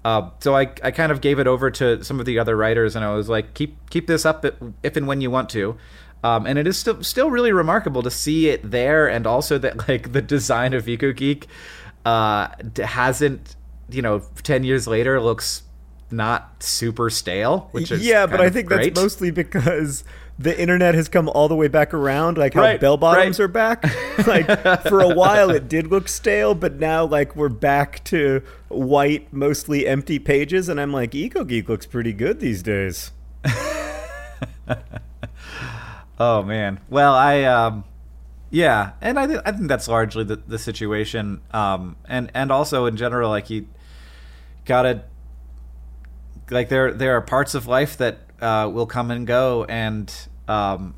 Uh, so I, I kind of gave it over to some of the other writers, and I was like, keep keep this up if and when you want to. Um, and it is still still really remarkable to see it there, and also that like the design of EcoGeek uh, hasn't you know ten years later looks not super stale, which is yeah, but I think great. that's mostly because the internet has come all the way back around, like how Right, bell bottoms right. are back. like for a while, it did look stale, but now like we're back to white, mostly empty pages, and I'm like, EcoGeek looks pretty good these days. Oh man. Well, I um yeah, and I think I think that's largely the the situation um and and also in general like you got to like there there are parts of life that uh will come and go and um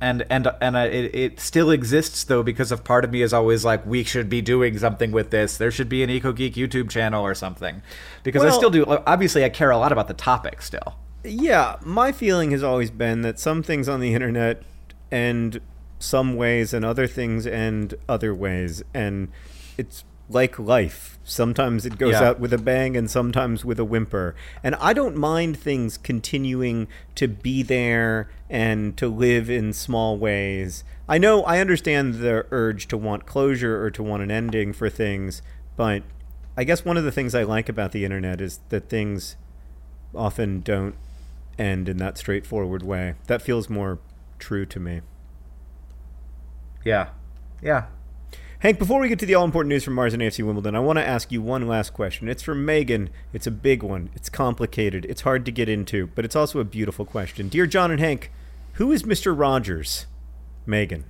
and and and I, it, it still exists though because of part of me is always like we should be doing something with this. There should be an EcoGeek youtube channel or something. Because i still do obviously i care a lot about the topic still. Yeah, my feeling has always been that some things on the internet end some ways and other things end other ways. And it's like life. Sometimes it goes Yeah. out with a bang and sometimes with a whimper. And I don't mind things continuing to be there and to live in small ways. I know I understand the urge to want closure or to want an ending for things, but I guess one of the things I like about the internet is that things often don't end in that straightforward way. That feels more true to me. Yeah. Yeah. Hank, before we get to the all important news from Mars and AFC Wimbledon, I want to ask you one last question. It's from Megan. It's a big one. It's complicated. It's hard to get into, but it's also a beautiful question. Dear John and Hank, who is Mr. Rogers? Megan.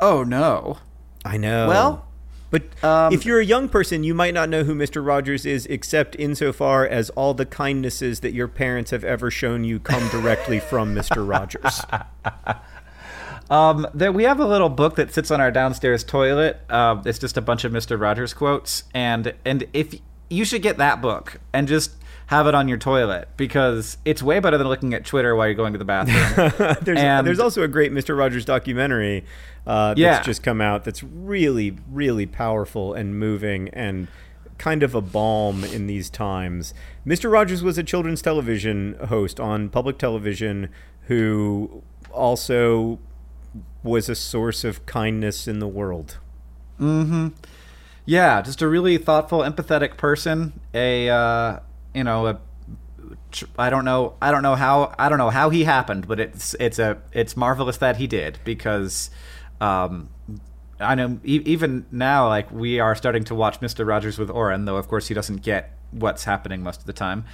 Oh no. I know. Well, but um, if you're a young person, you might not know who Mr. Rogers is, except insofar as all the kindnesses that your parents have ever shown you come directly from Mr. Rogers. Um, there, we have a little book that sits on our downstairs toilet. Uh, it's just a bunch of Mister Rogers quotes, and and if you should get that book and just have it on your toilet because it's way better than looking at Twitter while you're going to the bathroom. there's, And- there's also a great Mr. Rogers documentary uh, that's Yeah. just come out that's really, really powerful and moving and kind of a balm in these times. Mr. Rogers was a children's television host on public television who also was a source of kindness in the world. Hmm. yeah, just a really thoughtful, empathetic person. A uh, you know a I don't know I don't know how I don't know how he happened, but it's it's a it's marvelous that he did because um, I know e- even now like we are starting to watch Mister Rogers with Orin, though of course he doesn't get what's happening most of the time.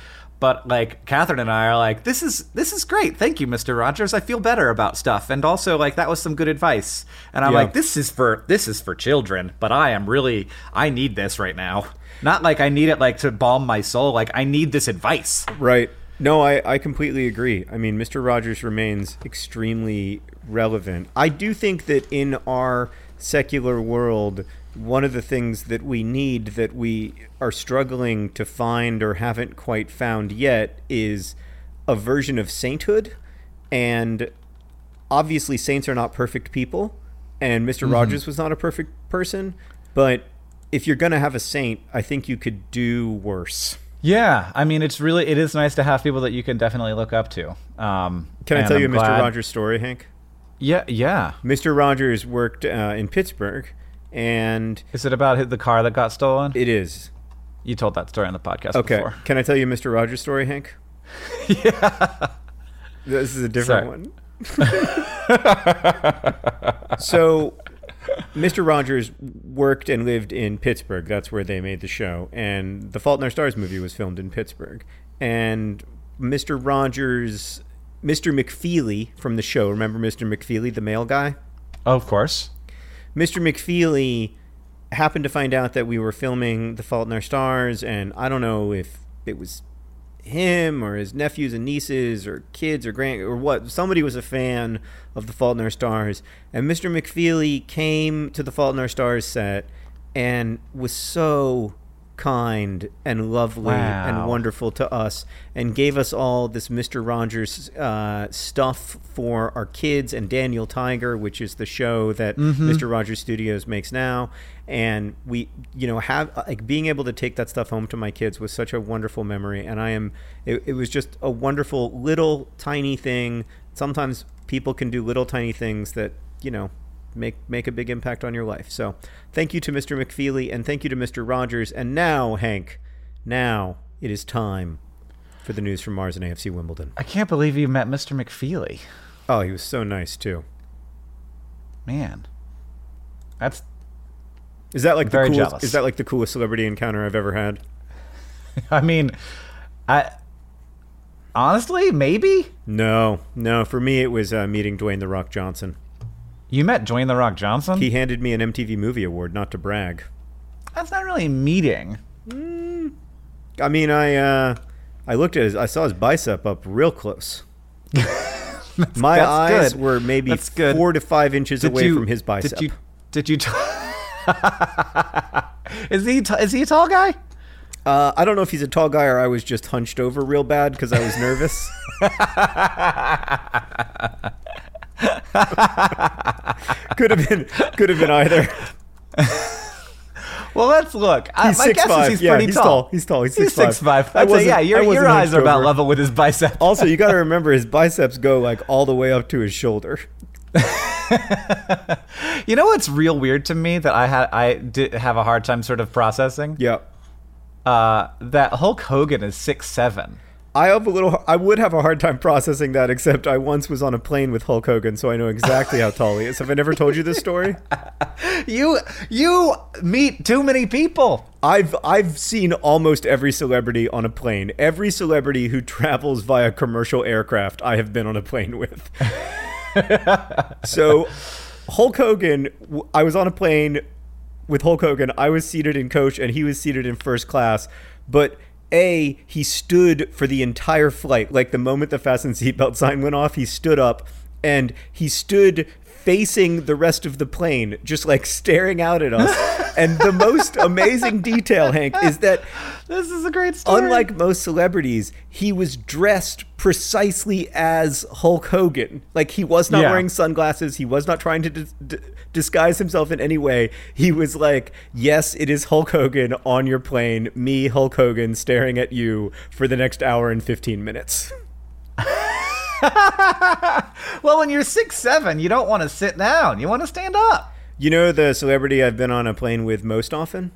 But like Katherine and I are like, this is this is great. Thank you, Mister Rogers. I feel better about stuff, and also like that was some good advice. And I'm Yeah. like, this is for this is for children, but I am really I need this right now. Not like I need it like to balm my soul. Like I need this advice. Right. No, I, I completely agree. I mean, Mr. Rogers remains extremely relevant. I do think that in our secular world, one of the things that we need that we are struggling to find or haven't quite found yet is a version of sainthood. And obviously, saints are not perfect people, and mister Rogers was not a perfect person. But if you're going to have a saint, I think you could do worse. Yeah, I mean, it's really it is nice to have people that you can definitely look up to. Um, Can I tell you I'm a Mr. glad- Rogers story, Hank? Yeah, yeah. Mr. Rogers worked uh, in Pittsburgh, and Is it about the car that got stolen? it is you told that story on the podcast okay. before. Can I tell you Mr. Rogers story, Hank? yeah. This is a different one. so, Mr. Rogers worked and lived in Pittsburgh. That's where they made the show, and the Fault in Our Stars movie was filmed in Pittsburgh. And Mr. Rogers, Mr. McFeely from the show, remember Mr. McFeely, the male guy? Oh, of course. Mr. McFeely happened to find out that we were filming The Fault in Our Stars, and I don't know if it was him or his nephews and nieces or kids or grand or what. Somebody was a fan of The Fault in Our Stars, and Mr. McFeely came to The Fault in Our Stars set and was so kind and lovely and wonderful to us and gave us all this Mr. Rogers uh, stuff for our kids and Daniel Tiger, which is the show that Mr. Rogers Studios makes now. And we, you know, have like being able to take that stuff home to my kids was such a wonderful memory. And I am, it, it was just a wonderful little tiny thing. Sometimes people can do little tiny things that, you know, make make a big impact on your life. So, thank you to Mr. McFeely and thank you to Mr. Rogers. And now, Hank, now it is time for the news from Mars and AFC Wimbledon. I can't believe you met Mr. McFeely. Oh, he was so nice too. Man, that's Is that like Very the coolest? jealous. Is that like the coolest celebrity encounter I've ever had? I mean, I honestly maybe No, no. For me, it was uh, meeting Dwayne the Rock Johnson. You met Dwayne the Rock Johnson. He handed me an MTV Movie Award, not to brag. that's not really a meeting. I mean, I uh, I looked at his, I saw his bicep up real close. My that's eyes good. were maybe That's four to five inches Did away you- from his bicep. Did you? Did you? T- is he? T- is he a tall guy? Uh, I don't know if he's a tall guy or I was just hunched over real bad because I was nervous. could have been, could have been either. Well, let's look. I, He's my guess 6'5". is he's Yeah, pretty he's tall. tall. He's tall. He's He's 6'5". six five. I I'd say, yeah, your, your eyes are about over. level with his bicep. Also, you got to remember his biceps go like all the way up to his shoulder. You know what's real weird to me that I had I did have a hard time sort of processing? Yeah. Uh, that Hulk Hogan is six seven. I have a little. I would have a hard time processing that, except I once was on a plane with Hulk Hogan, so I know exactly how tall he is. Have I never told you this story? You you meet too many people. I've I've seen almost every celebrity on a plane. Every celebrity who travels via commercial aircraft, I have been on a plane with. so, Hulk Hogan, I was on a plane with Hulk Hogan. I was seated in coach, and he was seated in first class. But a he stood for the entire flight. Like the moment the fasten seatbelt sign went off, he stood up, and he stood facing the rest of the plane, just like staring out at us. and the most amazing detail, Hank, is that This is a great story. unlike most celebrities, he was dressed precisely as Hulk Hogan. Like he was not Yeah. wearing sunglasses. He was not trying to dis- d- disguise himself in any way. He was like, "Yes, it is Hulk Hogan on your plane. Me, Hulk Hogan, staring at you for the next hour and fifteen minutes." well, when you're six seven, you don't want to sit down. You want to stand up. You know the celebrity I've been on a plane with most often?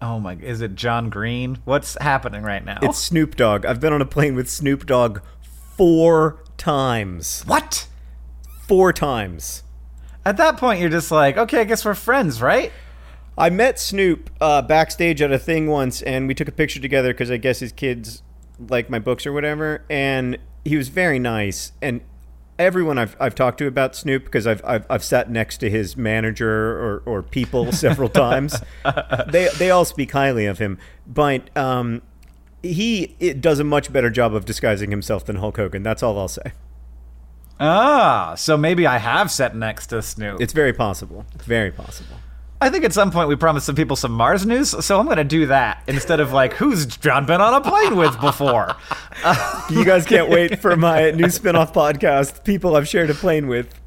Oh my! Is it John Green? What's happening right now? It's Snoop Dogg. I've been on a plane with Snoop Dogg four times. what? Four times. At that point, you're just like, okay, I guess we're friends, right? I met Snoop uh, backstage at a thing once, and we took a picture together because I guess his kids like my books or whatever. And he was very nice. And everyone I've, I've talked to about Snoop, because I've, I've, I've sat next to his manager or, or people several times, they, they all speak highly of him. But um, he it does a much better job of disguising himself than Hulk Hogan. That's all I'll say. Ah, so maybe I have sat next to Snoop. It's very possible. Very possible. I think at some point we promised some people some Mars news, so I'm going to do that instead of like, who's John been on a plane with before? You guys can't wait for my new spin-off podcast, People I've Shared a Plane With.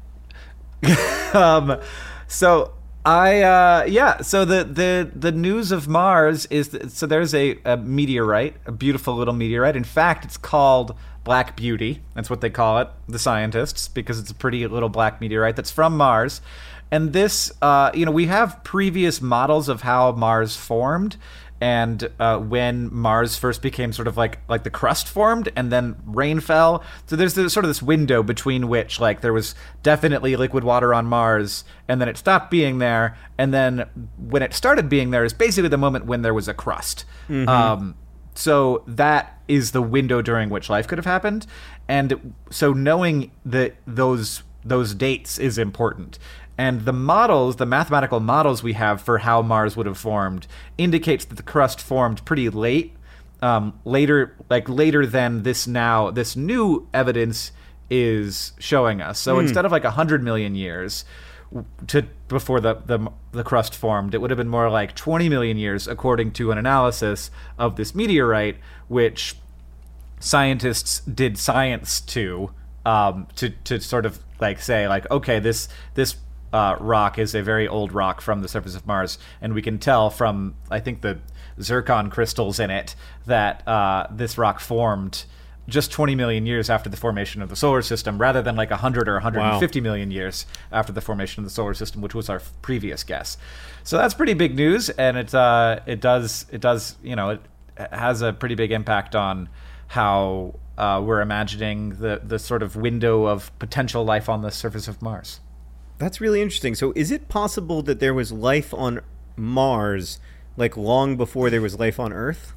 um, so I uh, yeah. So the the the news of Mars is that, so there's a, a meteorite, a beautiful little meteorite. In fact, it's called Black Beauty. That's what they call it, the scientists, because it's a pretty little black meteorite that's from Mars. And this, uh, you know, we have previous models of how Mars formed, and uh, when Mars first became sort of like like the crust formed, and then rain fell. So there's this, sort of this window between which like there was definitely liquid water on Mars, and then it stopped being there, and then when it started being there is basically the moment when there was a crust. Um, so that is the window during which life could have happened, and so knowing that those those dates is important. And the models, the mathematical models we have for how Mars would have formed, indicates that the crust formed pretty late, um, later, like later than this now, this new evidence is showing us. So instead of like hundred million years to before the, the the crust formed, it would have been more like twenty million years, according to an analysis of this meteorite, which scientists did science to um, to to sort of like say like okay this this uh, rock is a very old rock from the surface of Mars and we can tell from I think the zircon crystals in it that uh, this rock formed just 20 million years after the formation of the solar system rather than like 100 or 150 million years after the formation of the solar system which was our previous guess so that's pretty big news and it uh, it does it does you know it has a pretty big impact on how uh, we're imagining the the sort of window of potential life on the surface of Mars. That's really interesting. So, is it possible that there was life on Mars like long before there was life on Earth?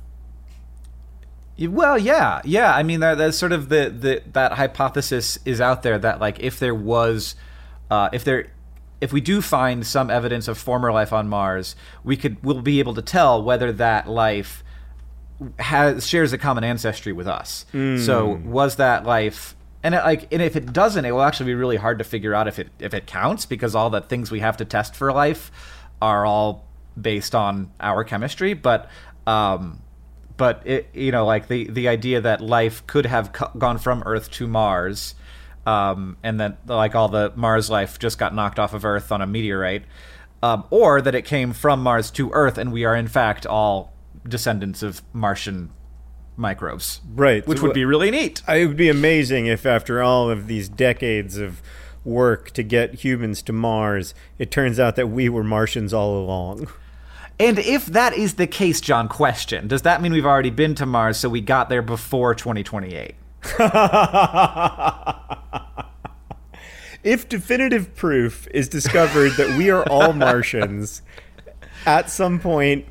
Well, yeah, yeah. I mean, that, that's sort of the, the that hypothesis is out there that like if there was, uh, if there, if we do find some evidence of former life on Mars, we could we'll be able to tell whether that life has shares a common ancestry with us. So was that life? And it, like, and if it doesn't, it will actually be really hard to figure out if it if it counts because all the things we have to test for life are all based on our chemistry. But um, but it, you know, like the the idea that life could have co- gone from Earth to Mars, um, and that like all the Mars life just got knocked off of Earth on a meteorite, um, or that it came from Mars to Earth, and we are in fact all descendants of Martian microbes, Right. Which would be really neat. It would be amazing if, after all of these decades of work to get humans to Mars, it turns out that we were Martians all along. And if that is the case, John, question: Does that mean we've already been to Mars, so we got there before 2028? if definitive proof is discovered that we are all Martians at some point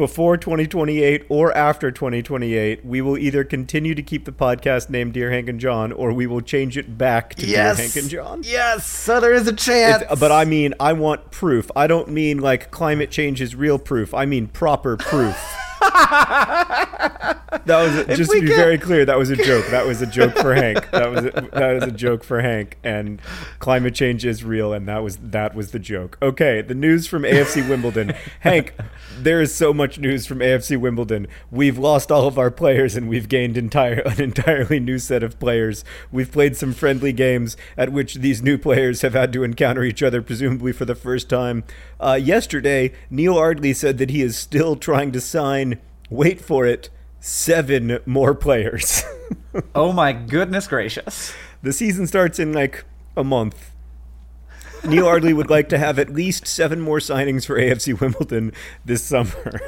before 2028 or after 2028, we will either continue to keep the podcast named Dear Hank and John or we will change it back to Dear Hank and John. Yes, so there is a chance. It's- but I mean, I want proof. I don't mean like climate change is real proof. I mean proper proof. that was just to be very clear. That was a joke. That was a joke for Hank. That was a, that was a joke for Hank. And climate change is real, and that was that was the joke. Okay, the news from AFC Wimbledon. Hank, there is so much news from AFC Wimbledon. We've lost all of our players, and we've gained entire an entirely new set of players. We've played some friendly games at which these new players have had to encounter each other, presumably for the first time. Uh, yesterday, Neil Ardley said that he is still trying to sign. Wait for it. Seven more players. oh my goodness gracious! the season starts in like a month. Neil Ardley would like to have at least seven more signings for AFC Wimbledon this summer.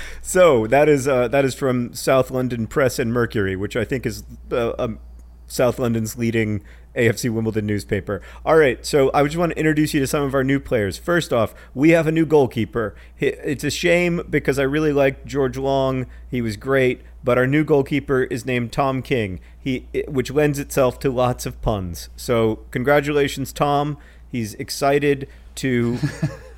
so that is uh, that is from South London Press and Mercury, which I think is uh, um, South London's leading AFC Wimbledon newspaper. All right, so I just want to introduce you to some of our new players. First off, we have a new goalkeeper. It's a shame because I really liked George Long. He was great, but our new goalkeeper is named Tom King. He which lends itself to lots of puns. So, congratulations Tom. He's excited to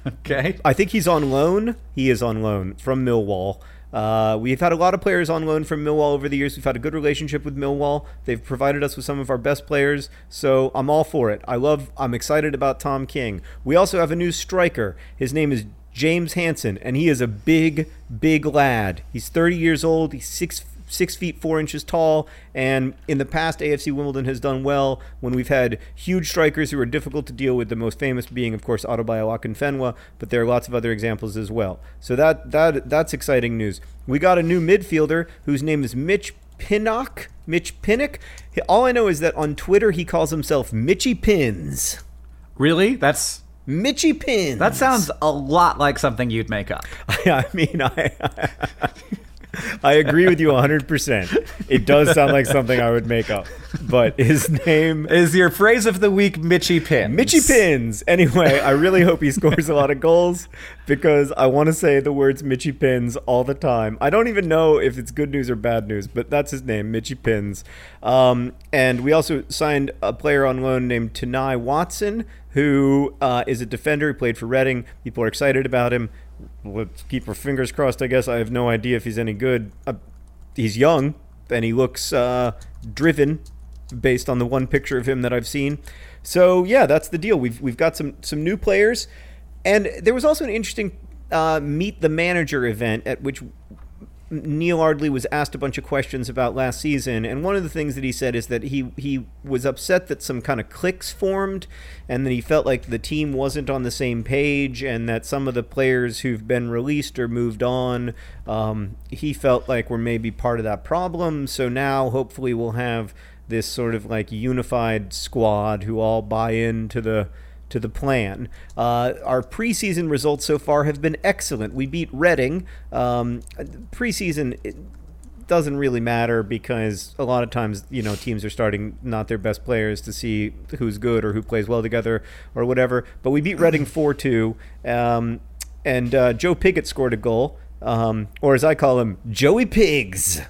Okay. I think he's on loan. He is on loan from Millwall. Uh, we've had a lot of players on loan from Millwall over the years. We've had a good relationship with Millwall. They've provided us with some of our best players, so I'm all for it. I love. I'm excited about Tom King. We also have a new striker. His name is James Hanson, and he is a big, big lad. He's 30 years old. He's six six feet four inches tall. And in the past, AFC Wimbledon has done well when we've had huge strikers who are difficult to deal with. The most famous being, of course, Adebayo Akinfenwa, but there are lots of other examples as well. So that that that's exciting news. We got a new midfielder whose name is Mitch Pinnock. Mitch Pinnock. All I know is that on Twitter he calls himself Mitchy Pins. Really? That's Mitchy Pins. that sounds a lot like something you'd make up. I mean, I, I agree with you 100%. It does sound like something I would make up. But his name Is your phrase of the week Mitchy Pins? Mitchy Pins. Anyway, I really hope he scores a lot of goals because I want to say the words Mitchy Pins all the time. I don't even know if it's good news or bad news, but that's his name, Mitchy Pins. Um, and we also signed a player on loan named Tennai Watson, who uh, is a defender who played for Reading. People are excited about him. Let's keep our fingers crossed, I guess. I have no idea if he's any good. Uh, he's young and he looks uh, driven based on the one picture of him that I've seen. So yeah, that's the deal. We've we've got some some new players, and there was also an interesting uh, meet the manager event at which Neil Ardley was asked a bunch of questions about last season, and one of the things that he said is that he he was upset that some kind of cliques formed, and that he felt like the team wasn't on the same page, and that some of the players who've been released or moved on, um, he felt like were maybe part of that problem. So now, hopefully, we'll have this sort of like unified squad who all buy into the to the plan. Uh, our preseason results so far have been excellent. We beat Reading. Um, preseason it doesn't really matter because a lot of times, you know, teams are starting not their best players to see who's good or who plays well together or whatever. But we beat Reading 4 2. Um, and uh, Joe Pigott scored a goal, um, or as I call him, Joey Pigs.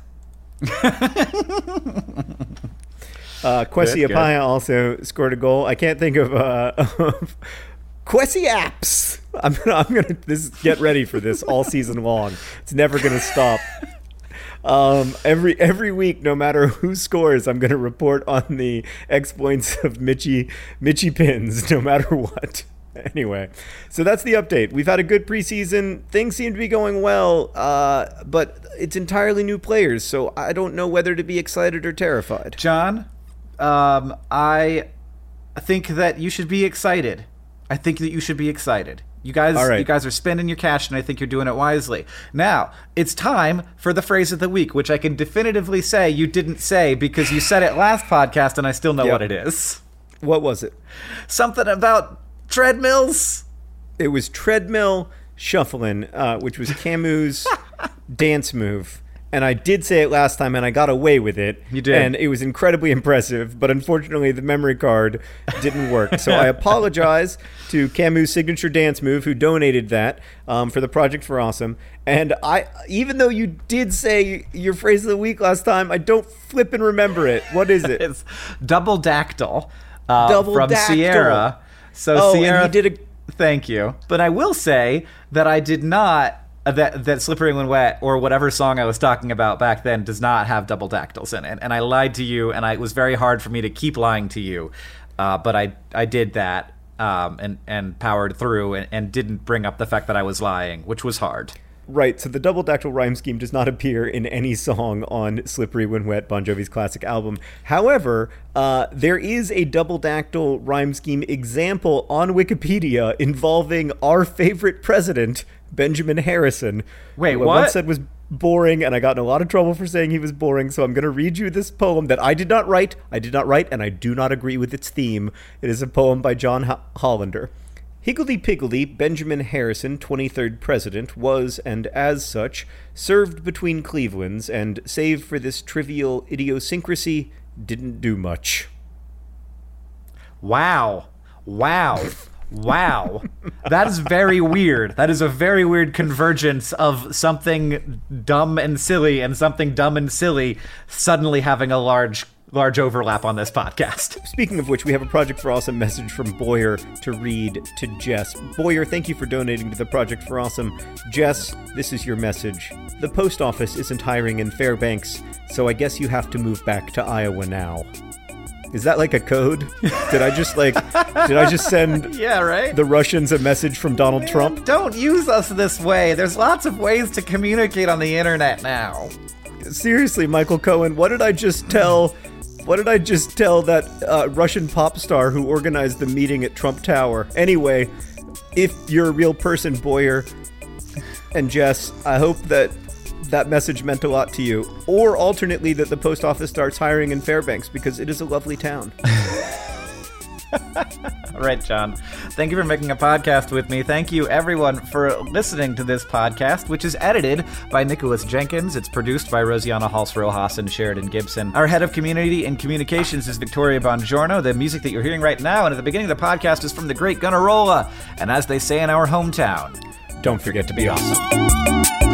Uh, Kwesi. Appiah also scored a goal. I can't think of uh, of Kwesi apps. I'm gonna, I'm gonna this get ready for this all season long. It's never gonna stop. Um, every every week, no matter who scores, I'm gonna report on the exploits of Mitchy Mitchy Pins, no matter what. anyway, so that's the update. We've had a good preseason. Things seem to be going well, uh, but it's entirely new players, so I don't know whether to be excited or terrified. John, um, I think that you should be excited. I think that you should be excited. You guys, right. you guys are spending your cash, and I think you're doing it wisely. Now it's time for the phrase of the week, which I can definitively say you didn't say because you said it last podcast, and I still know Yep. what it is. What was it? Something about treadmills. It was treadmill shuffling, uh, which was Camus' dance move. And I did say it last time, and I got away with it. You did. and it was incredibly impressive. But unfortunately, the memory card didn't work. So I apologize to Camus' signature dance move, who donated that um, for the project for awesome. And I, even though you did say your phrase of the week last time, I don't flip and remember it. What is it? It's double dactyl uh, Double from dactyl. Sierra. So Oh, and Sierra he did a- Thank you, but I will say that I did not. Uh, That that slippery when wet or whatever song I was talking about back then does not have double dactyls in it, and I lied to you, and I, it was very hard for me to keep lying to you, uh, but I I did that um, and and powered through and, and didn't bring up the fact that I was lying, which was hard. Right, so the double dactyl rhyme scheme does not appear in any song on Slippery When Wet, Bon Jovi's classic album. However, uh, there is a double dactyl rhyme scheme example on Wikipedia involving our favorite president, Benjamin Harrison. Wait, what? once said was boring, and I got in a lot of trouble for saying he was boring, so I'm going to read you this poem that I did not write. I did not write, and I do not agree with its theme. It is a poem by John Ho- Hollander. Higgledy Piggledy, Benjamin Harrison, 23rd President, was, and as such, served between Clevelands, and save for this trivial idiosyncrasy, didn't do much. Wow. Wow. Wow. that is very weird. That is a very weird convergence of something dumb and silly and something dumb and silly suddenly having a large large overlap on this podcast. Speaking of which, we have a Project for Awesome message from Boyer to read to Jess. Boyer, thank you for donating to the Project for Awesome. Jess, this is your message. The post office isn't hiring in Fairbanks, so I guess you have to move back to Iowa now. Is that like a code? Did I just like did I just send Yeah, right? the Russians a message from Donald Trump? Don't use us this way. There's lots of ways to communicate on the internet now. Seriously, Michael Cohen, what did I just tell? What did I just tell that uh, Russian pop star who organized the meeting at Trump Tower? Anyway, if you're a real person, Boyer and Jess, I hope that that message meant a lot to you. Or alternately, that the post office starts hiring in Fairbanks because it is a lovely town. All right, John. Thank you for making a podcast with me. Thank you, everyone, for listening to this podcast, which is edited by Nicholas Jenkins. It's produced by Rosiana Halse Rojas and Sheridan Gibson. Our head of community and communications is Victoria Bongiorno. The music that you're hearing right now and at the beginning of the podcast is from the great Gunnarolla. And as they say in our hometown, Don't forget to be awesome.